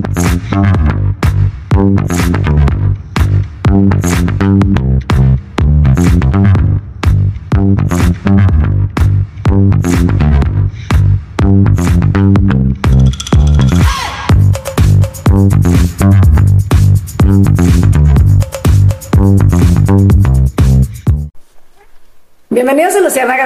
Thank you.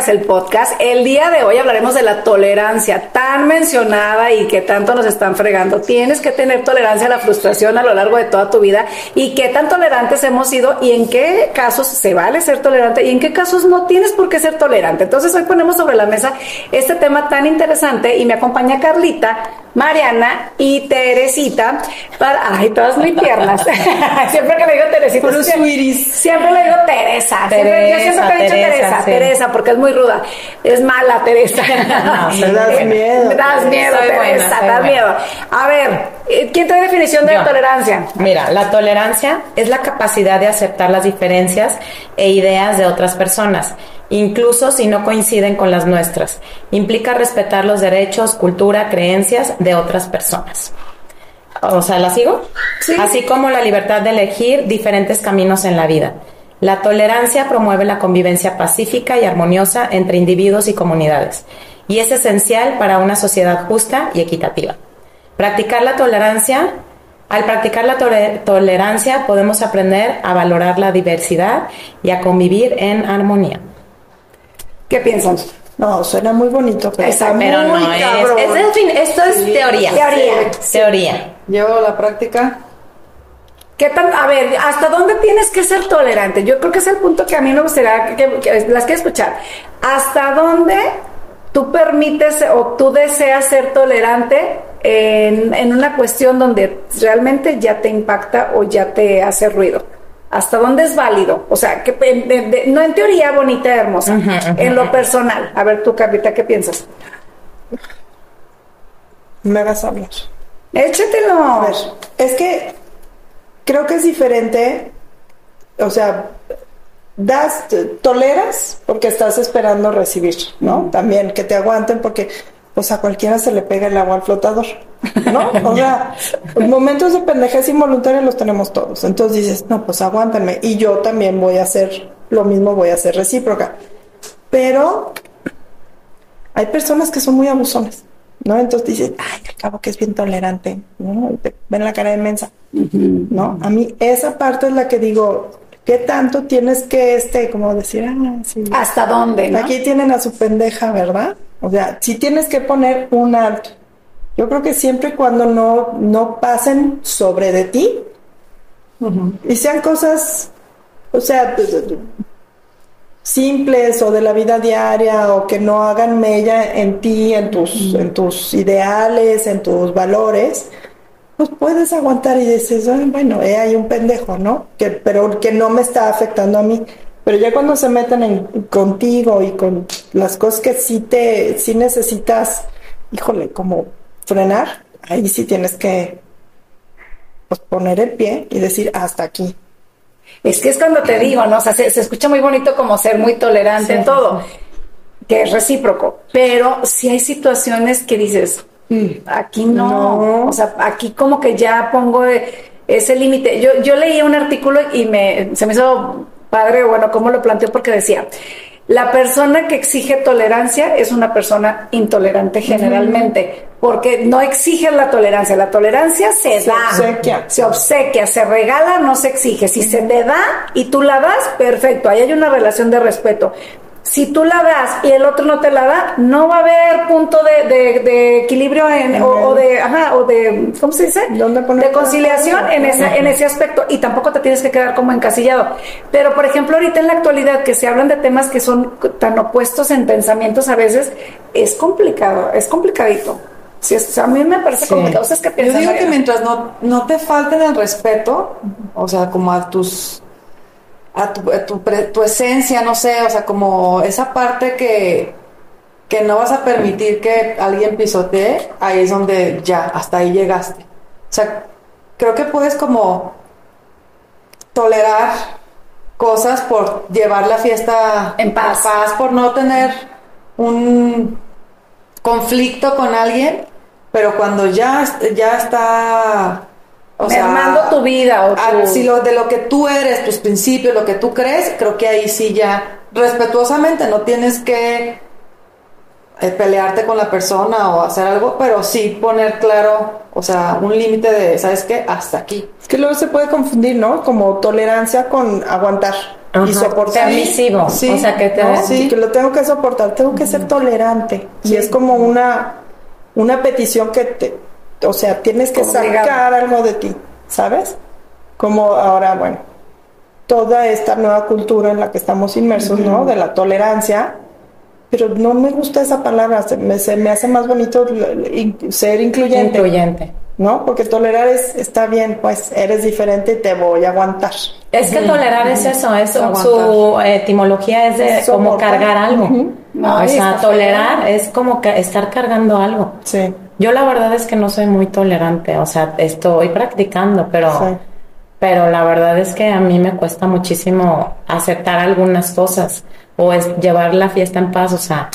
El podcast. El día de hoy hablaremos de la tolerancia tan mencionada y que tanto nos están fregando. Tienes que tener tolerancia a la frustración a lo largo de toda tu vida y qué tan tolerantes hemos sido y en qué casos se vale ser tolerante y en qué casos no tienes por qué ser tolerante. Entonces hoy ponemos sobre la mesa este tema tan interesante y me acompaña Carlita, Mariana y Teresita. Para, ay, todas muy tiernas. siempre que le digo Teresita, siempre, siempre, le digo Teresa. siempre, yo siempre he dicho Teresa. Teresa, porque es muy ruda. Es mala, Teresa. me das miedo. das miedo, Teresa, das miedo. A ver, eh, ¿quién trae definición de tolerancia? Mira, la tolerancia es la capacidad de aceptar las diferencias e ideas de otras personas incluso si no coinciden con las nuestras. Implica respetar los derechos, cultura, creencias de otras personas. O sea, ¿la sigo? Sí. Así como la libertad de elegir diferentes caminos en la vida. La tolerancia promueve la convivencia pacífica y armoniosa entre individuos y comunidades y es esencial para una sociedad justa y equitativa. Practicar la tolerancia, al practicar la tolerancia podemos aprender a valorar la diversidad y a convivir en armonía. ¿Qué piensan? No, suena muy bonito, pero, no es, esto es teoría. Teoría. Teoría. Llevo la práctica ¿Qué tan, a ver, ¿hasta dónde tienes que ser tolerante? Yo creo que es el punto que a mí me gustaría que, las quiero escuchar. ¿Hasta dónde tú permites o tú deseas ser tolerante en, en, una cuestión donde realmente ya te impacta o ya te hace ruido? ¿Hasta dónde es válido? O sea, que no en teoría bonita y hermosa, en lo personal. A ver, tú, Carlita, ¿qué piensas? Me vas a hablar. Échatelo. A ver, es que creo que es diferente, o sea, das, toleras porque estás esperando recibir, ¿no? También que te aguanten porque pues a cualquiera se le pega el agua al flotador, ¿no? O sea, momentos de pendejez involuntaria los tenemos todos. Entonces dices, no, pues aguántenme. Y yo también voy a hacer lo mismo, voy a ser recíproca. Pero hay personas que son muy abusones. ¿no? Entonces dices, ay, al cabo que es bien tolerante, ¿no? ven la cara de mensa, ¿no? A mí esa parte es la que digo, ¿qué tanto tienes que, este, como decir, ah, sí. ¿Hasta dónde? Aquí tienen a su pendeja, ¿verdad? O sea, si tienes que poner un alto. Yo creo que siempre y cuando no, no pasen sobre de ti y sean cosas, o sea, simples o de la vida diaria o que no hagan mella en ti, en tus, en tus ideales, en tus valores, pues puedes aguantar y dices, bueno, eh, hay un pendejo, ¿no? Que, pero que no me está afectando a mí. Pero ya cuando se meten en, contigo y con las cosas que sí te, sí necesitas, híjole, como frenar, ahí sí tienes que pues, poner el pie y decir hasta aquí. Es que es cuando te digo, ¿no? O sea, se, escucha muy bonito como ser muy tolerante en todo, que es recíproco, pero si hay situaciones que dices, mm, aquí no, o sea, aquí como que ya pongo ese límite. Yo, yo leí un artículo y me, se me hizo padre, bueno, cómo lo planteó, porque decía, la persona que exige tolerancia es una persona intolerante generalmente, porque no exige la tolerancia. La tolerancia se, da, obsequia. se obsequia, se regala, no se exige. Si se te da y tú la das, perfecto, ahí hay una relación de respeto si tú la das y el otro no te la da, no va a haber punto de, equilibrio en, o, de, ajá, o de, ¿cómo se dice? de conciliación en, ese, en ese aspecto y tampoco te tienes que quedar como encasillado. Pero, por ejemplo, ahorita en la actualidad que se hablan de temas que son tan opuestos en pensamientos a veces, es complicado, es complicadito. Sí, a mí me parece complicado. Yo digo que mientras no, no te falten el respeto, o sea, como a tus a tu, tu, esencia, no sé, o sea, como esa parte que, que no vas a permitir que alguien pisotee, ahí es donde ya, hasta ahí llegaste. O sea, creo que puedes como tolerar cosas por llevar la fiesta en paz, por no tener un conflicto con alguien, pero cuando ya, ya está... O Mermando tu vida o tu... Si lo, de lo que tú eres, tus principios, lo que tú crees, creo que ahí sí ya respetuosamente no tienes que eh, pelearte con la persona o hacer algo, pero sí poner claro, o sea, un límite de, ¿sabes qué? Hasta aquí. Es que luego se puede confundir, ¿no? Como tolerancia con aguantar y soportar. Permisivo. Sí, o sea, que te sí, que lo tengo que soportar, tengo que ser tolerante. Y es como una, una petición que te, o sea, tienes que sacar algo de ti, ¿sabes? Como ahora, bueno, toda esta nueva cultura en la que estamos inmersos, ¿no? De la tolerancia pero no me gusta esa palabra, se me, se me hace más bonito ser incluyente. Incluyente. ¿No? Porque tolerar es, está bien, pues eres diferente y te voy a aguantar. Es que tolerar es eso, es, su etimología es de como cargar algo. o sea, tolerar es como estar cargando algo. Sí. Yo la verdad es que no soy muy tolerante, o sea, estoy practicando, pero, pero la verdad es que a mí me cuesta muchísimo aceptar algunas cosas o es llevar la fiesta en paz, o sea,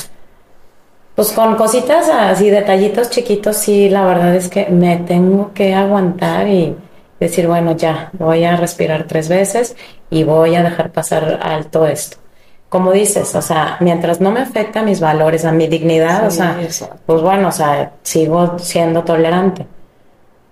pues con cositas así, detallitos chiquitos, sí, la verdad es que me tengo que aguantar y decir, bueno, ya, voy a respirar tres veces y voy a dejar pasar alto esto. Como dices, o sea, mientras no me afecta a mis valores, a mi dignidad, o sea, pues bueno, o sea, sigo siendo tolerante.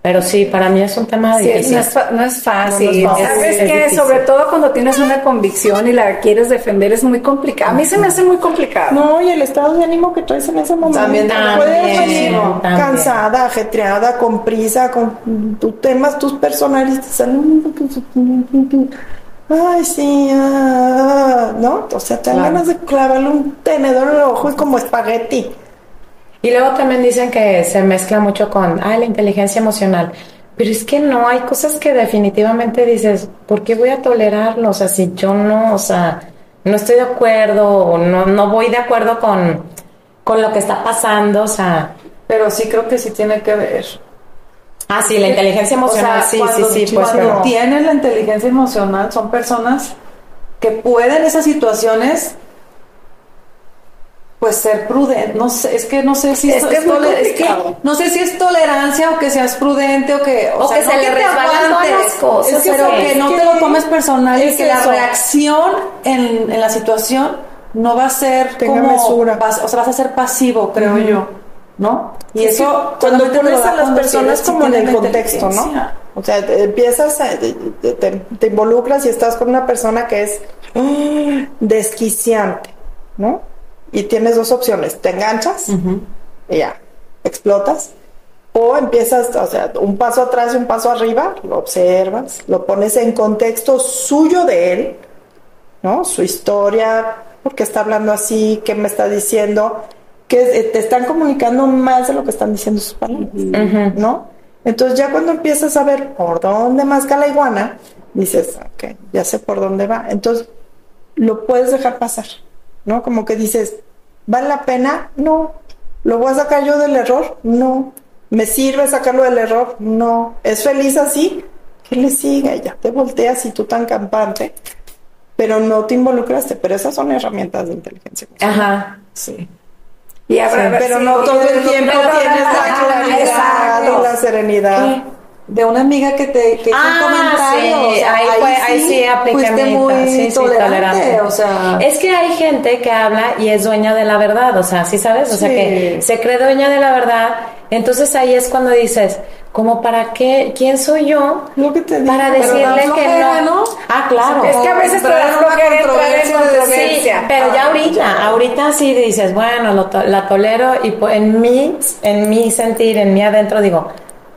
Pero sí, para mí es un tema difícil. No es, no es fácil. Sabes que sobre todo cuando tienes una convicción y la quieres defender es muy complicado. A mí se me hace muy complicado. No, y el estado de ánimo que traes en ese momento. También, también, cansada, ajetreada, con prisa, con tus temas, tus personalistas. Ay, sí, ah, ¿no? O sea, te dan ganas de clavarle un tenedor en el ojo y como espagueti. Y luego también dicen que se mezcla mucho con, ah, la inteligencia emocional. Pero es que no, hay cosas que definitivamente dices, ¿por qué voy a tolerarlo? O sea, si yo no, o sea, no estoy de acuerdo o no, no voy de acuerdo con, con lo que está pasando, o sea. Pero sí creo que sí tiene que ver. Ah, sí, la inteligencia emocional, sí, sí, sí, pues. Cuando tienen la inteligencia emocional, son personas que pueden esas situaciones pues ser prudente, no sé, es que no sé si es, es, no sé si es tolerancia o que seas prudente o que o, que se le resbalan las cosas, pero que, no te lo tomes personal y que la reacción en, en, la situación no va a ser como o sea, vas a ser pasivo, creo yo, ¿no? Y eso cuando pones a las personas como en el contexto, ¿no? O sea, empiezas a, te, te, involucras y estás con una persona que es ¡ah! desquiciante, ¿no? Y tienes dos opciones, te enganchas y ya, explotas, o empiezas, o sea, un paso atrás y un paso arriba, lo observas, lo pones en contexto suyo de él, ¿no? Su historia, por qué está hablando así, qué me está diciendo, que te están comunicando más de lo que están diciendo sus palabras, ¿no? Entonces ya cuando empiezas a ver por dónde masca la iguana, dices, ok, ya sé por dónde va. Entonces lo puedes dejar pasar. ¿No? Como que dices, ¿vale la pena? No. ¿Lo voy a sacar yo del error? No. ¿Me sirve sacarlo del error? No. ¿Es feliz así? Que le siga, ya te volteas y tú tan campante, pero no te involucraste. Pero esas son herramientas de inteligencia Ajá. Sí. Y pero no todo el tiempo tienes la claridad la serenidad de una amiga que te que hizo un ah, comentario. Sí. ahí, fue, ahí, sí, fuiste muy tolerante, o sea. Es que hay gente que habla y es dueña de la verdad, o sea, ¿sí sabes? O sea, que se cree dueña de la verdad. Entonces ahí es cuando dices, como para qué, quién soy yo para decirle que no? Ah, claro. Es que a veces te da flojera entrar en controversia. pero ya ahorita, ahorita sí dices, bueno, lo la tolero y en mí, en mi sentir, en mí adentro digo,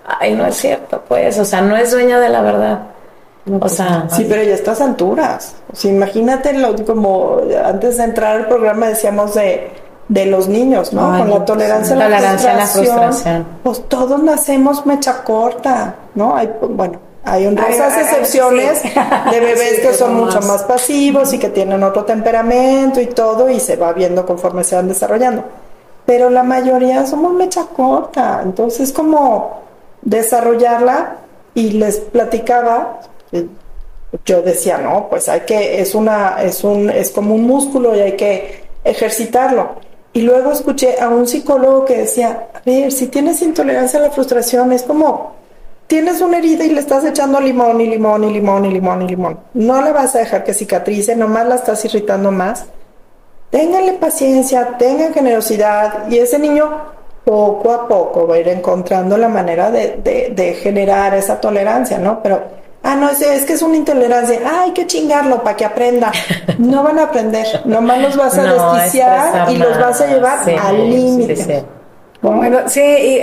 ay, no es cierto, pues, o sea, no es dueña de la verdad. o pues, sea, sí, pero ya a estas alturas. O sea, imagínate lo, como antes de entrar al programa decíamos de, de los niños, ¿no? Con la tolerancia, a la, frustración, Pues todos nacemos mecha corta, ¿no? Hay, bueno, hay honrosas excepciones de bebés que son mucho más pasivos y que tienen otro temperamento y todo y se va viendo conforme se van desarrollando. Pero la mayoría somos mecha corta, entonces como desarrollarla y les platicaba, yo decía, no, pues hay que, es una, es un, es como un músculo y hay que ejercitarlo. Y luego escuché a un psicólogo que decía, a ver, si tienes intolerancia a la frustración, es como tienes una herida y le estás echando limón y limón y limón y limón y limón. No la vas a dejar que cicatrice, nomás la estás irritando más. Ténganle paciencia, tengan generosidad y ese niño poco a poco va a ir encontrando la manera de, de, de generar esa tolerancia, ¿no? Pero Ah, no, es, es que es una intolerancia. Ah, hay que chingarlo para que aprenda. No van a aprender. Nomás los vas a desquiciar y los vas a llevar al límite. Bueno, sí, y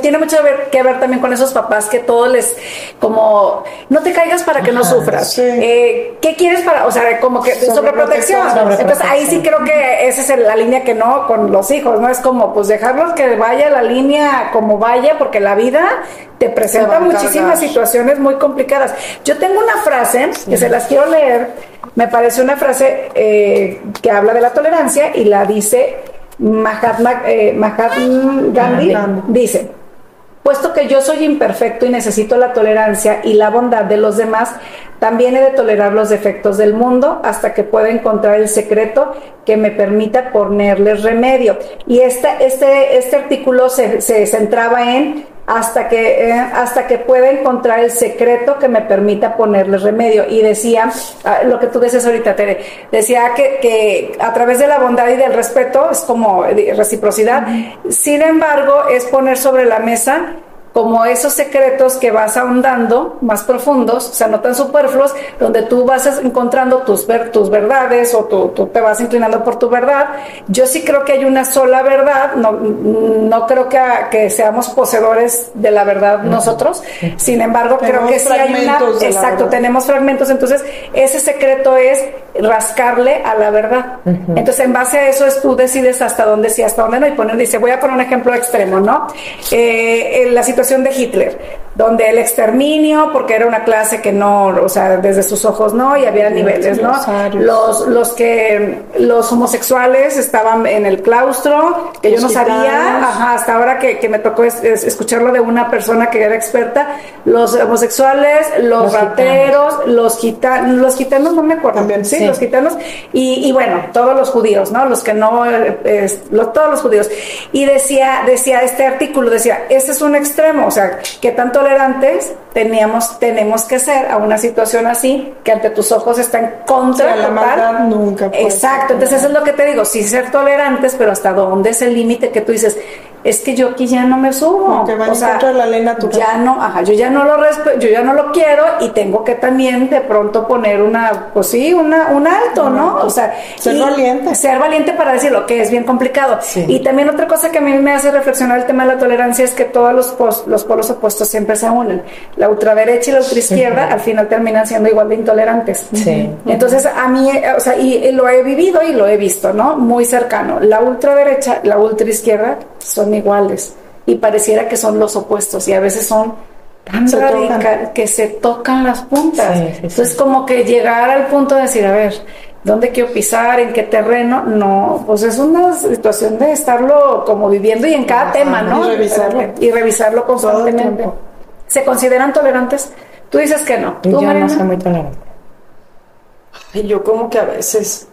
tiene mucho que ver, también con esos papás que todo les, como, no te caigas para que no sufras. Eh, ¿Qué quieres para, o sea, como que sobreprotección? Entonces ahí sí creo que esa es la línea que no con los hijos, ¿no? Es como, pues dejarlos que vaya la línea como vaya, porque la vida te presenta muchísimas situaciones muy complicadas. Yo tengo una frase que se las quiero leer, me parece una frase eh, que habla de la tolerancia y la dice Mahatma, eh, Gandhi dice, puesto que yo soy imperfecto y necesito la tolerancia y la bondad de los demás, también he de tolerar los defectos del mundo hasta que pueda encontrar el secreto que me permita ponerles remedio. Y este, este, este artículo se, se centraba en hasta que, eh, hasta que pueda encontrar el secreto que me permita ponerle remedio. Y decía, ah, lo que tú decías ahorita, Tere, decía que, que, a través de la bondad y del respeto es como reciprocidad, sin embargo, es poner sobre la mesa como esos secretos que vas ahondando más profundos, o sea, no tan superfluos, donde tú vas encontrando tus, ver, tus verdades o tú, te vas inclinando por tu verdad. Yo sí creo que hay una sola verdad, no, no creo que, que seamos poseedores de la verdad nosotros, sin embargo, creo que sí hay una... Exacto, tenemos fragmentos, entonces ese secreto es rascarle a la verdad. Entonces, en base a eso es tú decides hasta dónde sí, hasta dónde no, y poner, dice, voy a poner un ejemplo extremo, ¿no? Eh, la situación de Hitler, donde el exterminio, porque era una clase que no, o sea, desde sus ojos no, y había niveles, ¿no? Los, los que, los homosexuales estaban en el claustro, que yo no sabía, hasta ahora que, me tocó escucharlo de una persona que era experta, los homosexuales, los, rateros, los gitanos, los gitanos no me acuerdo, También, sí, los gitanos, y, bueno, todos los judíos, ¿no? Los que no, eh, todos los judíos. Y decía, decía este artículo, decía, este es un extremo, o sea, qué tan tolerantes teníamos, tenemos que ser a una situación así, que ante tus ojos está en contra la maldad nunca. Exacto, entonces eso es lo que te digo, sí ser tolerantes, pero hasta dónde es el límite que tú dices, es que yo aquí ya no me subo. o sea, la ley natural. Ya no, ajá, yo ya no lo yo ya no lo quiero y tengo que también de pronto poner una, pues sí, una, un alto, ¿no? O sea, ser valiente. Ser valiente para decirlo, que es bien complicado. Y también otra cosa que a mí me hace reflexionar el tema de la tolerancia es que todos los, los polos opuestos siempre se unen. La ultraderecha y la ultraizquierda al final terminan siendo igual de intolerantes. Sí. Entonces, a mí, o sea, y, y lo he vivido y lo he visto, ¿no? Muy cercano. La ultraderecha, la ultraizquierda son iguales y pareciera que son los opuestos y a veces son tan radicales que se tocan las puntas. Entonces como que llegar al punto de decir, a ver, ¿dónde quiero pisar? ¿En qué terreno? No, pues es una situación de estarlo como viviendo y en cada tema, ¿no? Y revisarlo. Y revisarlo constantemente. ¿Se consideran tolerantes? Tú dices que no. ¿Tú, yo no soy muy tolerante. yo como que a veces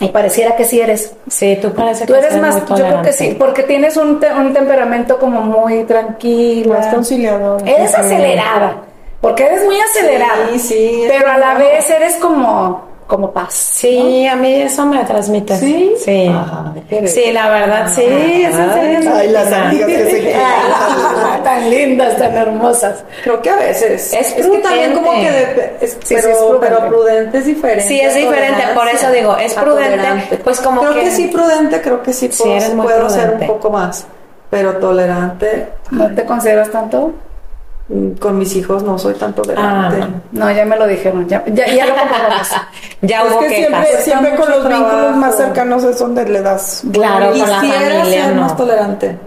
y pareciera que sí eres. Sí, tú pareces Tú eres más, yo creo que sí, porque tienes un, un temperamento como muy tranquilo. Más conciliador. Eres acelerada, porque eres muy acelerada. Sí, sí. Pero a la vez eres como como paz. Sí, a mí eso me transmite. Sí. Sí. sí, la verdad, sí. Ay, las amigas que se quedan. tan lindas, tan hermosas. Creo que a veces. Es, es que también como que. es, pero, pero, prudente es diferente. Sí, es diferente. Por eso digo, es prudente. Pues como creo que, sí, prudente, creo que sí puedo, puedo ser un poco más. Pero tolerante. ¿No te consideras tanto? Con mis hijos no soy tan tolerante. Ah, no, ya me lo dijeron, ya, ya, ya lo ya hubo es que siempre, siempre con los vínculos más cercanos es donde le das. Claro, Quisiera ser más tolerante,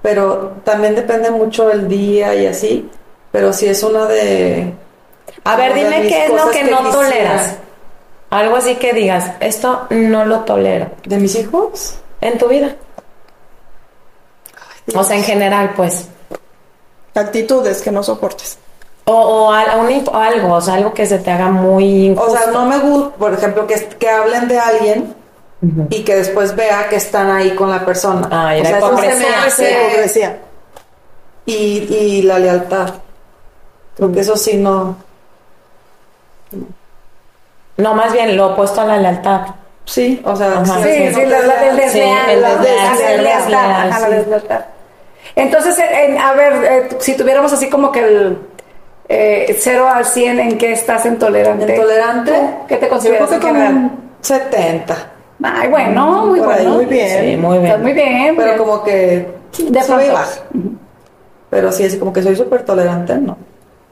pero también depende mucho el día y así. Pero si es una de. A ver, dime qué es lo que, no toleras. Algo así que digas, esto no lo tolero. ¿De mis hijos? En tu vida. o sea, en general, pues actitudes que no soportes. O, o, algo, o sea, algo que se te haga muy... O sea, no me gusta, por ejemplo, que, que hablen de alguien y que después vea que están ahí con la persona. Ah, y la hipocresía. Y, y la lealtad. Creo que eso sí no. No, más bien lo opuesto a la lealtad. Sí, o sea, sí, sí, la, la deslealtad. Entonces, a ver, eh, si tuviéramos así como que el eh, 0 al 100, ¿en qué estás intolerante? ¿Intolerante? ¿Qué te consideras Yo creo que como 70. Ay, bueno, muy bueno. muy bien. Sí, muy bien. muy bien. Pero como que de sube baja. Pero sí, es como que soy súper tolerante, ¿no?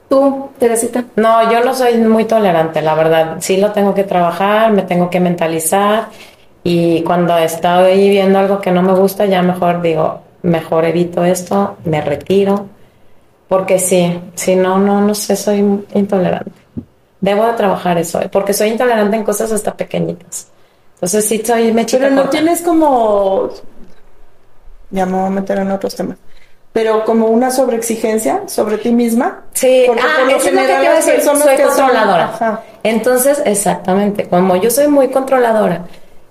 ¿Tú, Teresita? No, yo no soy muy tolerante, la verdad. Sí lo tengo que trabajar, me tengo que mentalizar y cuando estoy viendo algo que no me gusta, ya mejor digo, mejor evito esto, me retiro, porque sí, si no, no, no sé, soy intolerante. Debo de trabajar eso, porque soy intolerante en cosas hasta pequeñitas. Entonces sí soy me Pero no tienes como... Ya me voy a meter en otros temas pero como una sobreexigencia sobre ti misma. Sí, porque ah, eso es lo que te iba a decir, soy controladora. Entonces, exactamente, como yo soy muy controladora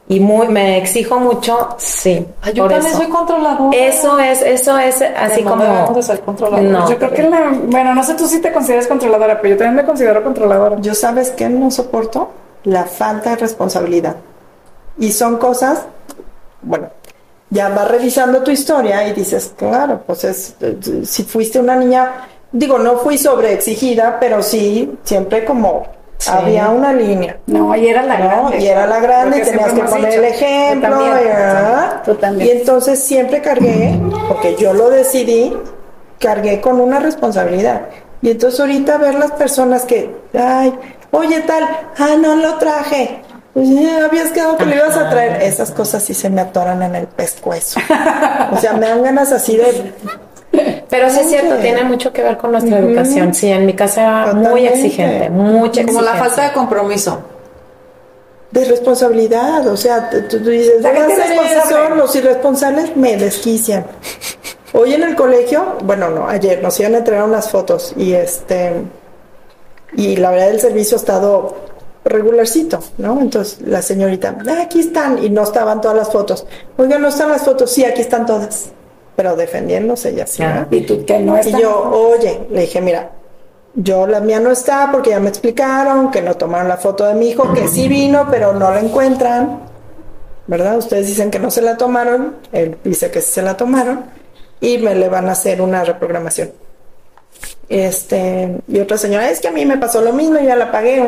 y muy me exijo mucho, sí. yo también soy controladora. Eso es, eso es así como No, yo creo que la, bueno, no sé tú si te consideras controladora, pero yo también me considero controladora. Yo sabes que no soporto la falta de responsabilidad. Y son cosas, bueno, ya vas revisando tu historia y dices, claro, pues es, si fuiste una niña, digo, no fui sobreexigida, pero sí, siempre como había una línea. No, y era la grande. Y era la grande y tenías que poner el ejemplo. y, y entonces siempre cargué, porque yo lo decidí, cargué con una responsabilidad. Y entonces ahorita ver las personas que, ay, oye tal, ah, no lo traje pues ya habías quedado que le ibas a traer. Esas cosas sí se me atoran en el pescuezo. o sea, me dan ganas así de. Pero sí es cierto, tiene mucho que ver con nuestra educación. Sí, en mi casa era muy exigente, mucha Como la falta de compromiso. De responsabilidad, o sea, tú, dices, voy a hacer eso, los irresponsables me desquician. Hoy en el colegio, bueno, no, ayer nos iban a entregar unas fotos y este, y la verdad el servicio ha estado regularcito, ¿no? Entonces la señorita, ah, aquí están, y no estaban todas las fotos. Oiga, no están las fotos, sí, aquí están todas. Pero defendiéndose ella sí. Ah, y tú que no está. Y yo, oye, le dije, mira, yo la mía no está porque ya me explicaron que no tomaron la foto de mi hijo, que sí vino, pero no la encuentran. ¿Verdad? Ustedes dicen que no se la tomaron, él dice que sí se la tomaron y me le van a hacer una reprogramación. Este, y otra señora, es que a mí me pasó lo mismo, ya la pagué,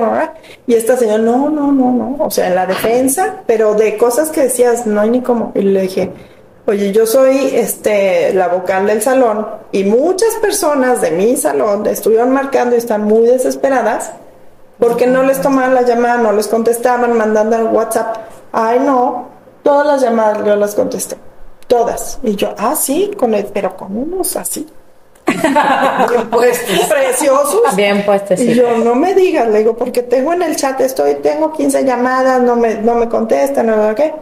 y esta señora, no, no, no, no, o sea, en la defensa, pero de cosas que decías, no hay ni cómo, y le dije, oye, yo soy este, la vocal del salón, y muchas personas de mi salón estuvieron marcando y están muy desesperadas, porque no les tomaban la llamada, no les contestaban, mandando al WhatsApp, ay, no, todas las llamadas yo las contesté, todas, y yo, ah, sí, con el, pero con unos así, Bien puestos. Preciosos. Bien puestos. Y yo, no me digas, le digo, porque tengo en el chat, estoy, tengo 15 llamadas, no me, no me contestan, no qué.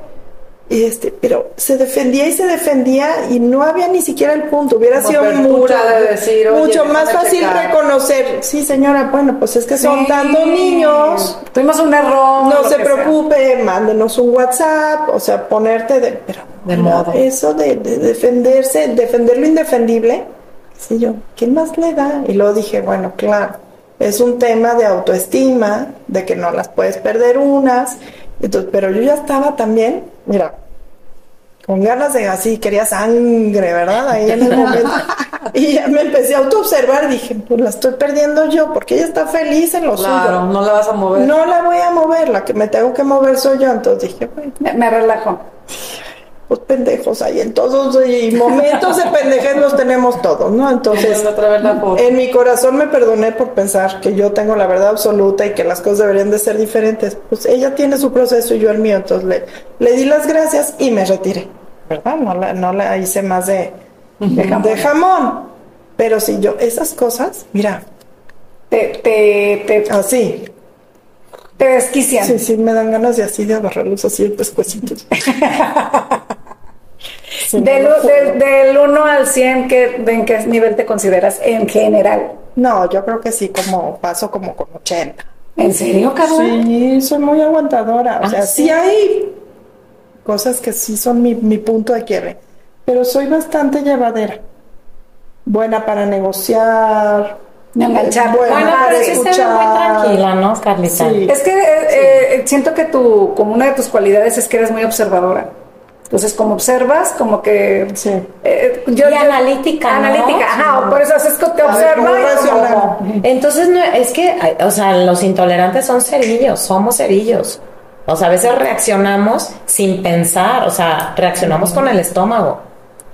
Este, pero se defendía y se defendía y no había ni siquiera el punto. Hubiera sido mucho, decir, mucho más fácil reconocer. Sí, señora, bueno, pues es que son tantos niños. Tuvimos un error. No se preocupe, mándenos un WhatsApp, o sea, ponerte de, pero de modo. Eso de, de defenderse, defender lo indefendible Sí, yo, ¿qué más le da? Y luego dije, bueno, claro, es un tema de autoestima, de que no las puedes perder unas. Entonces, pero yo ya estaba también, mira, con ganas de así, quería sangre, ¿verdad? Ahí en el momento. y ya me empecé a autoobservar, dije, pues la estoy perdiendo yo, porque ella está feliz en lo claro, no la vas a mover. No la voy a mover, la que me tengo que mover soy yo. Entonces dije, bueno. Me relajo pues pendejos hay en todos y momentos de pendejez los tenemos todos, ¿no? Entonces, en mi corazón me perdoné por pensar que yo tengo la verdad absoluta y que las cosas deberían de ser diferentes. Pues ella tiene su proceso y yo el mío, entonces le, le di las gracias y me retiré, ¿verdad? No la, no la hice más de, de, jamón. Pero si yo, esas cosas, mira. Te, te, te... Así. Te desquician. Sí, sí, me dan ganas de así de agarrarlos así el pescuecito. del, 1 al 100, ¿qué, ¿en qué nivel te consideras en general? No, yo creo que sí, como paso como con 80. ¿En serio, Carla? Sí, soy muy aguantadora. O ah, sea, sí hay cosas que sí son mi, mi punto de quiebre, pero soy bastante llevadera, buena para negociar, enganchar. Bueno, para escuchar. muy tranquila, ¿no, Carlita? Es que eh, eh, siento que tú, como una de tus cualidades es que eres muy observadora. Entonces, como observas, como que... Sí. Eh, yo, y analítica, Analítica, ajá, por eso haces que te observas. Entonces, no, es que, o sea, los intolerantes son cerillos, somos cerillos. O sea, a veces reaccionamos sin pensar, o sea, reaccionamos con el estómago.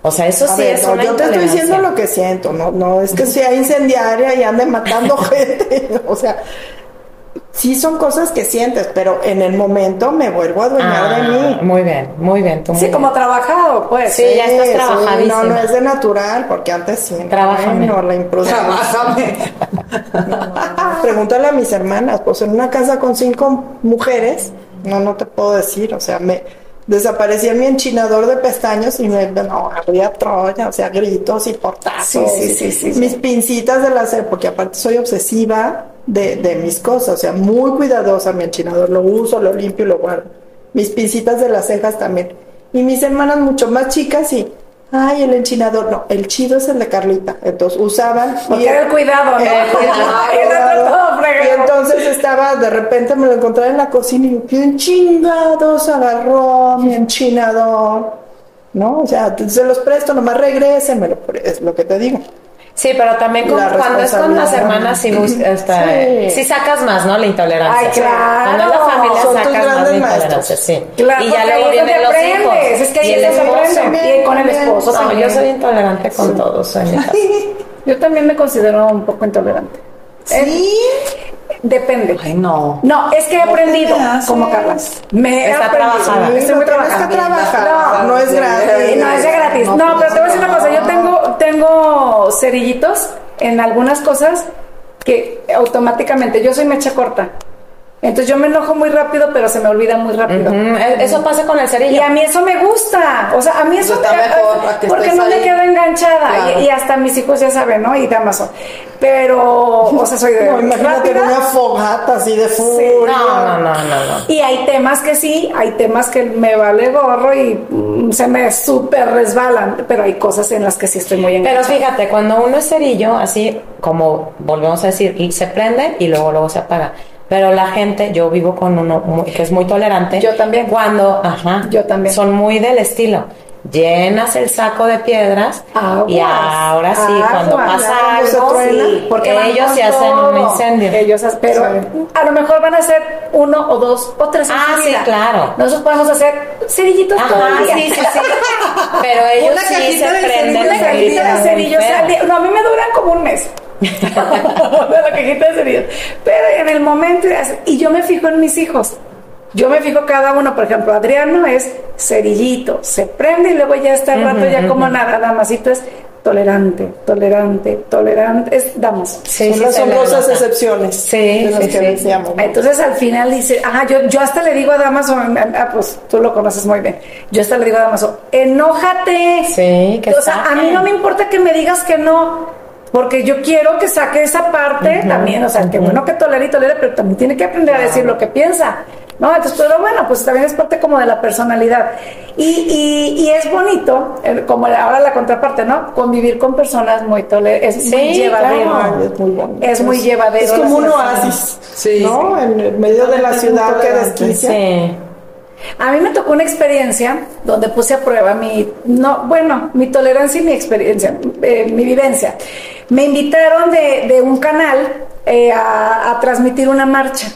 O sea, eso sí es una Yo te estoy diciendo lo que siento, no, no es que sea incendiaria y ande matando gente. o sea, sí son cosas que sientes, pero en el momento me vuelvo a adueñar de ah, mí. Muy bien, muy bien. sí, como trabajado, pues. Sí, ya estás trabajadísima. no, no es de natural, porque antes sí. Trabájame. No, la imprudencia. Pregúntale a mis hermanas, pues en una casa con cinco mujeres, no, no te puedo decir, o sea, me desaparecía mi enchinador de pestaños y me no, había Troya, o sea, gritos y portazos. Sí, sí, sí, mis pincitas de láser, porque aparte soy obsesiva de, de, mis cosas, o sea, muy cuidadosa mi enchinador, lo uso, lo limpio y lo guardo. Mis pincitas de las cejas también. Y mis hermanas mucho más chicas y Ay, el enchinador, no, el chido es el de Carlita. Entonces usaban. Porque era el cuidado, ¿no? y entonces estaba, de repente me lo encontraba en la cocina y yo, ¿quién chingados agarró mi enchinador? ¿No? O sea, se los presto, nomás regrésenmelo, es lo que te digo. Sí, pero también cuando es con las hermanas sí, sí. sacas más, ¿no? La intolerancia. Ay, claro. Cuando es la familia Son sacas más la intolerancia, sí. Claro, y ya luego vienen los hijos. Es que y el esposo. Y con el esposo no, también. yo soy intolerante con todos. yo también me considero un poco intolerante. ¿Sí? Depende. Ay, no. No, es que he aprendido como Carlas. Me Está trabajada. Estoy muy trabajada. No, no es gratis. No, es de gratis. No, pero te voy a decir una cosa. Yo tengo, tengo cerillitos en algunas cosas que automáticamente, yo soy mecha corta. Entonces yo me enojo muy rápido, pero se me olvida muy rápido. E-, eso pasa con el cerillo. Y a mí eso me gusta. O sea, a mí eso está mejor, porque no me quedo enganchada. Y, hasta mis hijos ya saben, ¿no? Y de Amazon. Pero, o sea, soy de. No, imagínate una fogata así de furia. No, no, no, no, Y hay temas que sí, hay temas que me vale gorro y mm, se me súper resbalan. Pero hay cosas en las que sí estoy muy enganchada. Pero fíjate, cuando uno es cerillo, así como volvemos a decir, y se prende y luego, luego se apaga pero la gente, yo vivo con uno que es muy tolerante. Yo también. Cuando, ajá, yo también. Son muy del estilo. Llenas el saco de piedras y ahora sí, cuando pasa algo, porque ellos se hacen un incendio. Ellos, pero a lo mejor van a hacer uno o dos o tres. Ah, sí, claro. Nosotros podemos hacer cerillitos Ajá, sí, sí, sí. Pero ellos sí se prenden. Una cajita de cerillos. No, a mí me duran como un mes. La cajita de cerillos. Pero en el momento, y yo me fijo en mis hijos. Yo me fijo cada uno, por ejemplo, Adriano es cerillito, se prende y luego ya está el rato ya como nada, Damasito. Es tolerante, tolerante, tolerante, es damas. Sí, son, las excepciones. Sí, Entonces al final dice, ajá, yo, yo hasta le digo a Damaso, ah, pues tú lo conoces muy bien, yo hasta le digo a Damaso, enójate. Sí, que O sea, a mí no me importa que me digas que no, porque yo quiero que saque esa parte también, o sea, que bueno que tolere y tolere, pero también tiene que aprender a decir lo que piensa. ¿no? Entonces, pero bueno, pues también es parte como de la personalidad. Y, y, es bonito, como ahora la contraparte, ¿no? Convivir con personas muy tolerantes, es muy llevadero. es muy bonito. Es muy llevadero. Es como un oasis, sí, ¿no? En medio de la ciudad que desquicia. Sí. A mí me tocó una experiencia donde puse a prueba mi, no, bueno, mi tolerancia y mi experiencia, eh, mi vivencia. Me invitaron de, un canal eh, a, a transmitir una marcha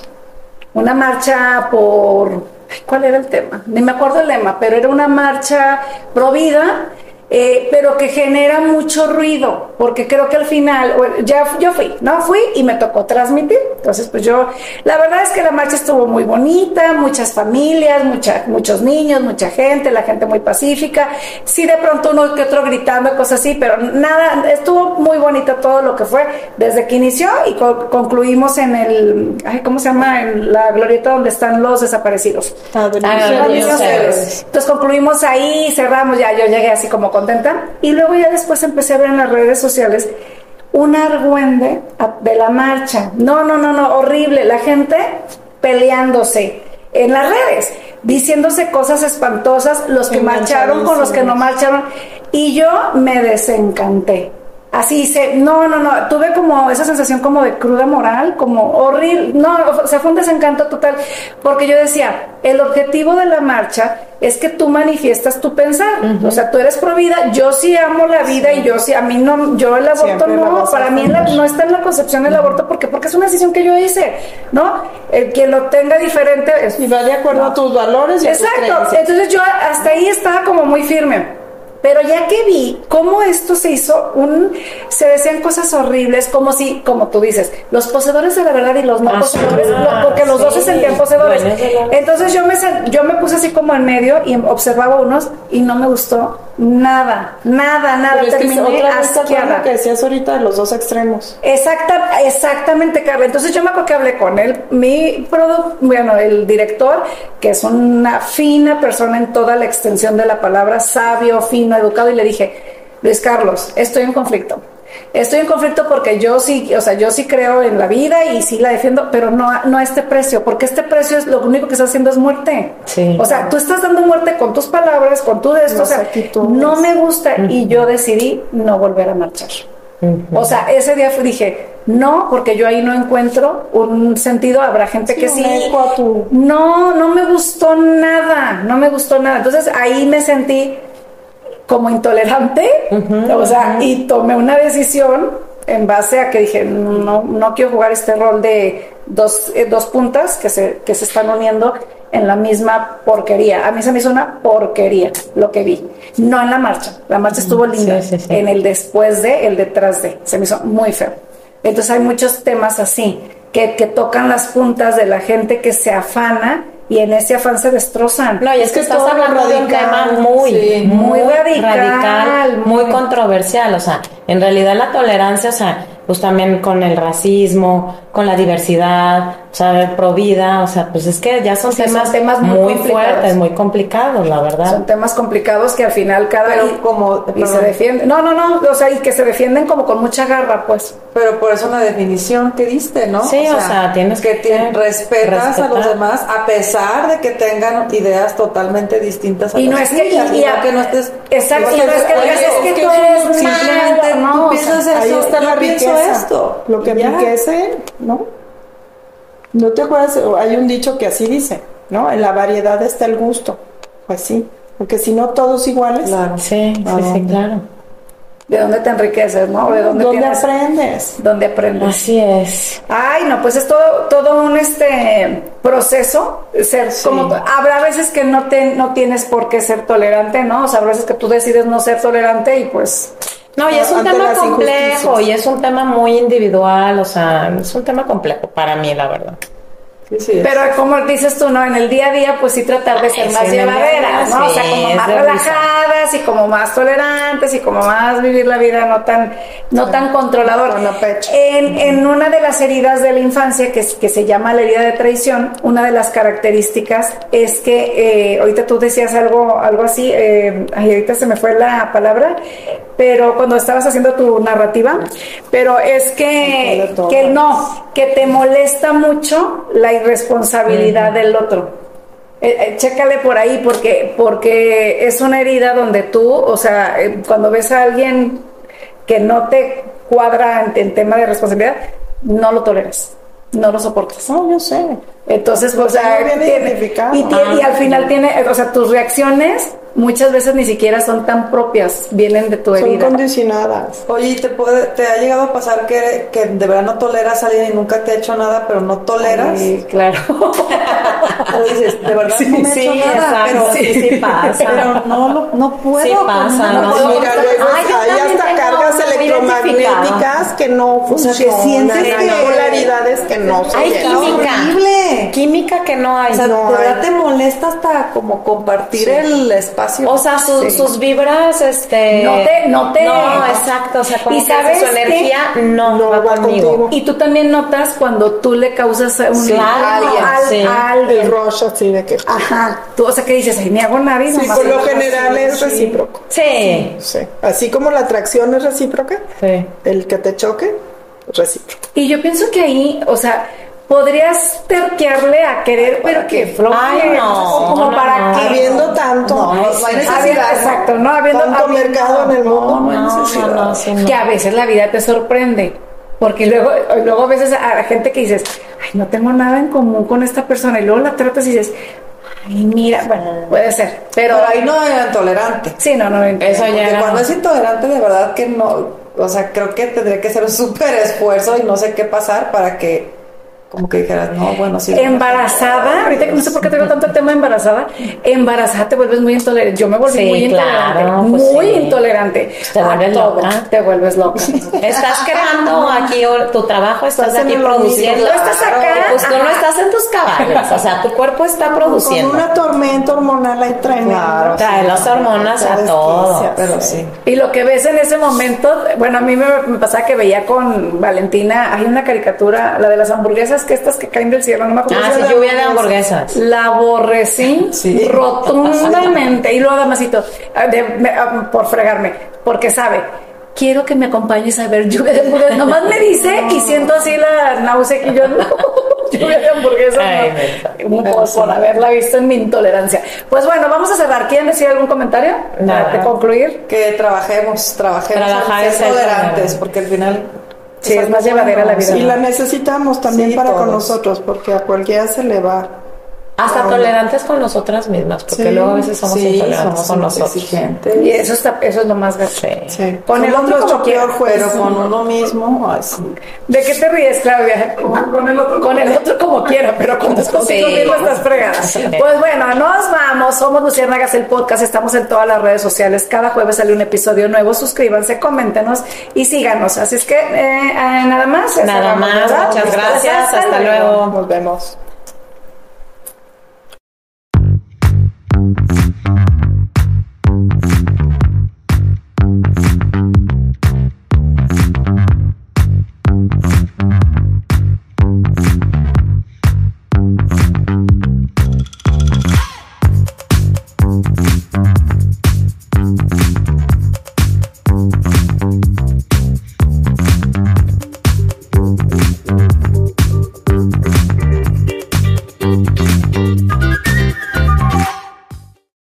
una marcha por, ¿cuál era el tema? Ni me acuerdo el lema, pero era una marcha pro vida eh, pero que genera mucho ruido, porque creo que al final, ya yo fui, ¿no? Fui y me tocó transmitir. Entonces, pues yo, la verdad es que la marcha estuvo muy bonita, muchas familias, mucha, muchos niños, mucha gente, la gente muy pacífica. Sí, de pronto uno que otro gritando, cosas así, pero nada, estuvo muy bonito todo lo que fue desde que inició y concluimos en el, ay, ¿cómo se llama? En la glorieta donde están los desaparecidos. Ah, ah, Entonces concluimos ahí, cerramos, ya yo llegué así como con contenta. Y luego ya después empecé a ver en las redes sociales un argüende de la marcha. No, no, no, no, horrible. La gente peleándose en las redes. diciéndose cosas espantosas, los que marcharon con los que no marcharon, y yo me desencanté. Así se, no, no, no, tuve como esa sensación como de cruda moral, como horrible, no, o sea, fue un desencanto total, porque yo decía, el objetivo de la marcha es que tú manifiestas tu pensar, o sea, tú eres pro vida, yo sí amo la vida y yo sí, a mí no, yo el aborto no, para mí no está en la concepción del aborto, porque porque es una decisión que yo hice, ¿no? El que lo tenga diferente es, y va de acuerdo a tus valores y Exacto, entonces yo hasta ahí estaba como muy firme. Pero ya que vi cómo esto se hizo, un, se decían cosas horribles, como si, como tú dices, los poseedores de la verdad y los no ah, poseedores, porque los dos se sentían poseedores. Entonces yo me, yo me puse así como en medio y observaba unos y no me gustó nada, nada, nada. Terminé que decías ahorita de los dos extremos. Exacta, exactamente, Carla. Entonces yo me acuerdo que hablé con él, mi producto, bueno, el director, que es una fina persona en toda la extensión de la palabra, sabio, fino, educado, y le dije, Luis Carlos, estoy en conflicto. Estoy en conflicto porque yo sí, o sea, yo sí creo en la vida y sí la defiendo, pero no, no a este precio, porque este precio es lo único que está haciendo es muerte. O sea, tú estás dando muerte con tus palabras, con tu esto, o sea, no me gusta y yo decidí no volver a marchar. O sea, ese día dije, no, porque yo ahí no encuentro un sentido. Habrá gente que sí. No, no me gustó nada, no me gustó nada. Entonces ahí me sentí como intolerante, o sea, y tomé una decisión en base a que dije, no, no quiero jugar este rol de dos, eh, dos puntas que se, que se están uniendo en la misma porquería. A mí se me hizo una porquería lo que vi. No en la marcha. La marcha estuvo linda. En el después de, el detrás de. Se me hizo muy feo. Entonces hay muchos temas así que, que tocan las puntas de la gente que se afana y en ese afán se destrozan. No, y es, que, estás hablando de un tema muy, muy, radical, muy controversial, o sea, en realidad la tolerancia, o sea, pues también con el racismo, con la diversidad, o sea, pro vida, o sea, pues es que ya son, temas, temas, muy, fuertes, muy complicados, la verdad. Son temas complicados que al final cada y, como y se defienden. No, no, no, o sea, y que se defienden como con mucha garra, pues. Pero por eso la definición que diste, ¿no? Sí, o sea, tienes que, que respetas a los demás a pesar de que tengan ideas totalmente distintas a y no es que, y, que no estés Exacto, y no es que, es que, tú eres simplemente no, piensas eso, ahí está la riqueza esto. Lo que enriquece, ¿no? ¿No te acuerdas? Hay un dicho que así dice, ¿no? En la variedad está el gusto. Pues sí, porque si no todos iguales. Claro, sí, sí, claro. ¿De dónde te enriqueces, no? ¿De dónde, aprendes? ¿Dónde aprendes? Así es. Ay, no, pues es todo, todo un este proceso. Ser como habrá veces que no te, no tienes por qué ser tolerante, ¿no? O sea, habrá veces que tú decides no ser tolerante y pues no, y es un tema complejo y es un tema muy individual, o sea, es un tema complejo para mí, la verdad. Pero como dices tú, ¿no? En el día a día, pues sí tratar de ser más llevaderas, ¿no? o sea, como más relajadas y como más tolerantes y como más vivir la vida no tan, no tan controladora. En, en una de las heridas de la infancia, que, que se llama la herida de traición, una de las características es que, eh, ahorita tú decías algo, algo así, eh, ahorita se me fue la palabra, pero cuando estabas haciendo tu narrativa, pero es que, que no, que te molesta mucho la irresponsabilidad del otro. Eh, eh, chécale por ahí porque, porque es una herida donde tú, o sea, eh, cuando ves a alguien que no te cuadra en, tema de responsabilidad, no lo toleras, no lo soportas. No, yo sé. Entonces, pues, o sea, y, y, al final tiene, o sea, tus reacciones muchas veces ni siquiera son tan propias, vienen de tu herida. Son condicionadas. Oye, ¿te, puede, ¿te ha llegado a pasar que, que de verdad no toleras a alguien y nunca te ha hecho nada, pero no toleras? Sí, claro. o dices, de verdad no me ha hecho nada, pero sí, sí pasa. Pero no, no puedo. Sí pasa, no, puedo. Mira, luego hasta cargas electromagnéticas que no funcionan. que sientes hay polaridades que no son. Hay química. Horrible. Química que no hay. O sea, de verdad te molesta hasta como compartir el espacio o sea, sus vibras, este... No te... No, te, no exacto, o sea, como ¿Y sabes su energía no, va, conmigo. Y tú también notas cuando tú le causas un... Claro, al, El rush así de que... Ajá, tú, o sea, que dices, ay, me hago nariz. Sí, por lo general es recíproco. Sí. sí. Así como la atracción es recíproca, el que te choque, recíproco. Y yo pienso que ahí, o sea podrías terquearle a querer, pero que floje. Ay, no, como no, para no. que. Habiendo tanto, No, no, no hay necesidad, exacto, no habiendo tanto habiendo- mercado en el mundo, no hay No, necesidad. no, no, sí, no. que a veces la vida te sorprende. Porque luego, luego a veces a la gente que dices, ay, no tengo nada en común con esta persona, y luego la tratas y dices, ay, mira, bueno, puede ser, pero, Pero ahí no era intolerante. sí, no, no, no Eso ya Porque era- cuando es intolerante, de verdad que no. O sea, creo que tendría que ser un súper esfuerzo y no sé qué pasar para que, como que dijeras, no, bueno, sí. Embarazada, ahorita que no sé por qué traigo tanto el tema de embarazada, embarazada te vuelves muy intolerante. Yo me volví Sí, muy claro, intolerante, pues muy sí. intolerante. Te vuelves todo, loca. Te vuelves loca. Estás creando aquí tu trabajo, estás aquí produciendo. claro. Estás acá. Pues tú no estás en tus cabales. O sea, tu cuerpo está Con produciendo. una tormenta hormonal ahí tremenda. Claro. Trae las hormonas a Te todo. desquicias. Pero sí. Y lo que ves en ese momento, bueno, a mí me, me pasaba que veía con Valentina, hay una caricatura, la de las hamburguesas, que estas que caen del cielo, no me acuerdo. Ah, si sí, era lluvia de hamburguesas. La aborrecí Sí. rotundamente. Y luego, damasito, ah, ah, por fregarme, porque sabe. Quiero que me acompañes a ver lluvia de hamburguesas. Nomás me dice y siento así la náusea que yo no. lluvia de hamburguesas. Ay, no. por, por haberla visto en mi intolerancia. Pues bueno, vamos a cerrar. ¿Quieren decir algún comentario? Nada. Para de concluir. Que trabajemos, trabajemos ser tolerantes, porque al final. Sí, pues, es más llevadera la vida. Y la necesitamos también Sí, para con nosotros, porque a cualquiera se le va. Hasta tolerantes con nosotras mismas, porque Sí, luego a veces somos Sí, intolerantes somos con nosotros. exigentes. Y eso está, eso es lo más grave. Sí. Sí. Con el otro nuestro como quiera. peor juez. Pero con uno mismo, ay, sí. ¿De qué te ríes, Claudia? Con el otro, con el otro como quiera, pero cuando es contigo Sí. mismo estás fregada. Pues bueno, nos vamos. Somos Luciérnagas el podcast. Estamos en todas las redes sociales. Cada jueves sale un episodio nuevo. Suscríbanse, coméntenos y síganos. Así es que eh, eh, nada más. Nada más, muchas gracias, hasta luego. Nos vemos.